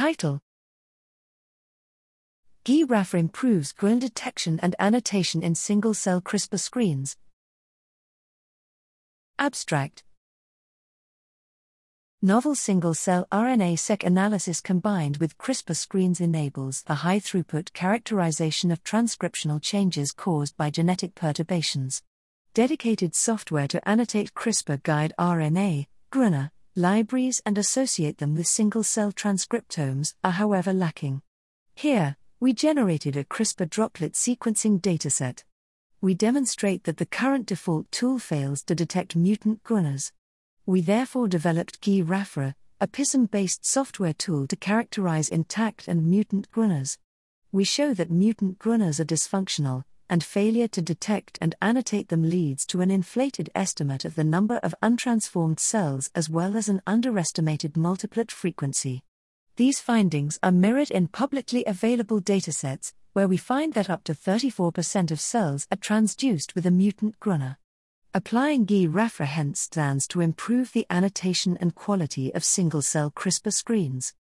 Title GiRAFR improves gRNA detection and annotation in single cell CRISPR screens. Abstract Novel single cell RNA seq analysis combined with CRISPR screens enables the high throughput characterization of transcriptional changes caused by genetic perturbations. Dedicated software to annotate CRISPR guide RNA, GRNA, libraries and associate them with single cell transcriptomes are, however, lacking. Here, we generated a CRISPR droplet sequencing dataset. We demonstrate that the current default tool fails to detect mutant GRNAs. We therefore developed GiRAFR, a pysam based software tool to characterize intact and mutant GRNAs. We show that mutant GRNAs are dysfunctional, and failure to detect and annotate them leads to an inflated estimate of the number of untransformed cells as well as an underestimated multiplet frequency. These findings are mirrored in publicly available datasets, where we find that up to 34% of cells are transduced with a mutant GRNA. Applying GiRAFR stands to improve the annotation and quality of single cell CRISPR screens.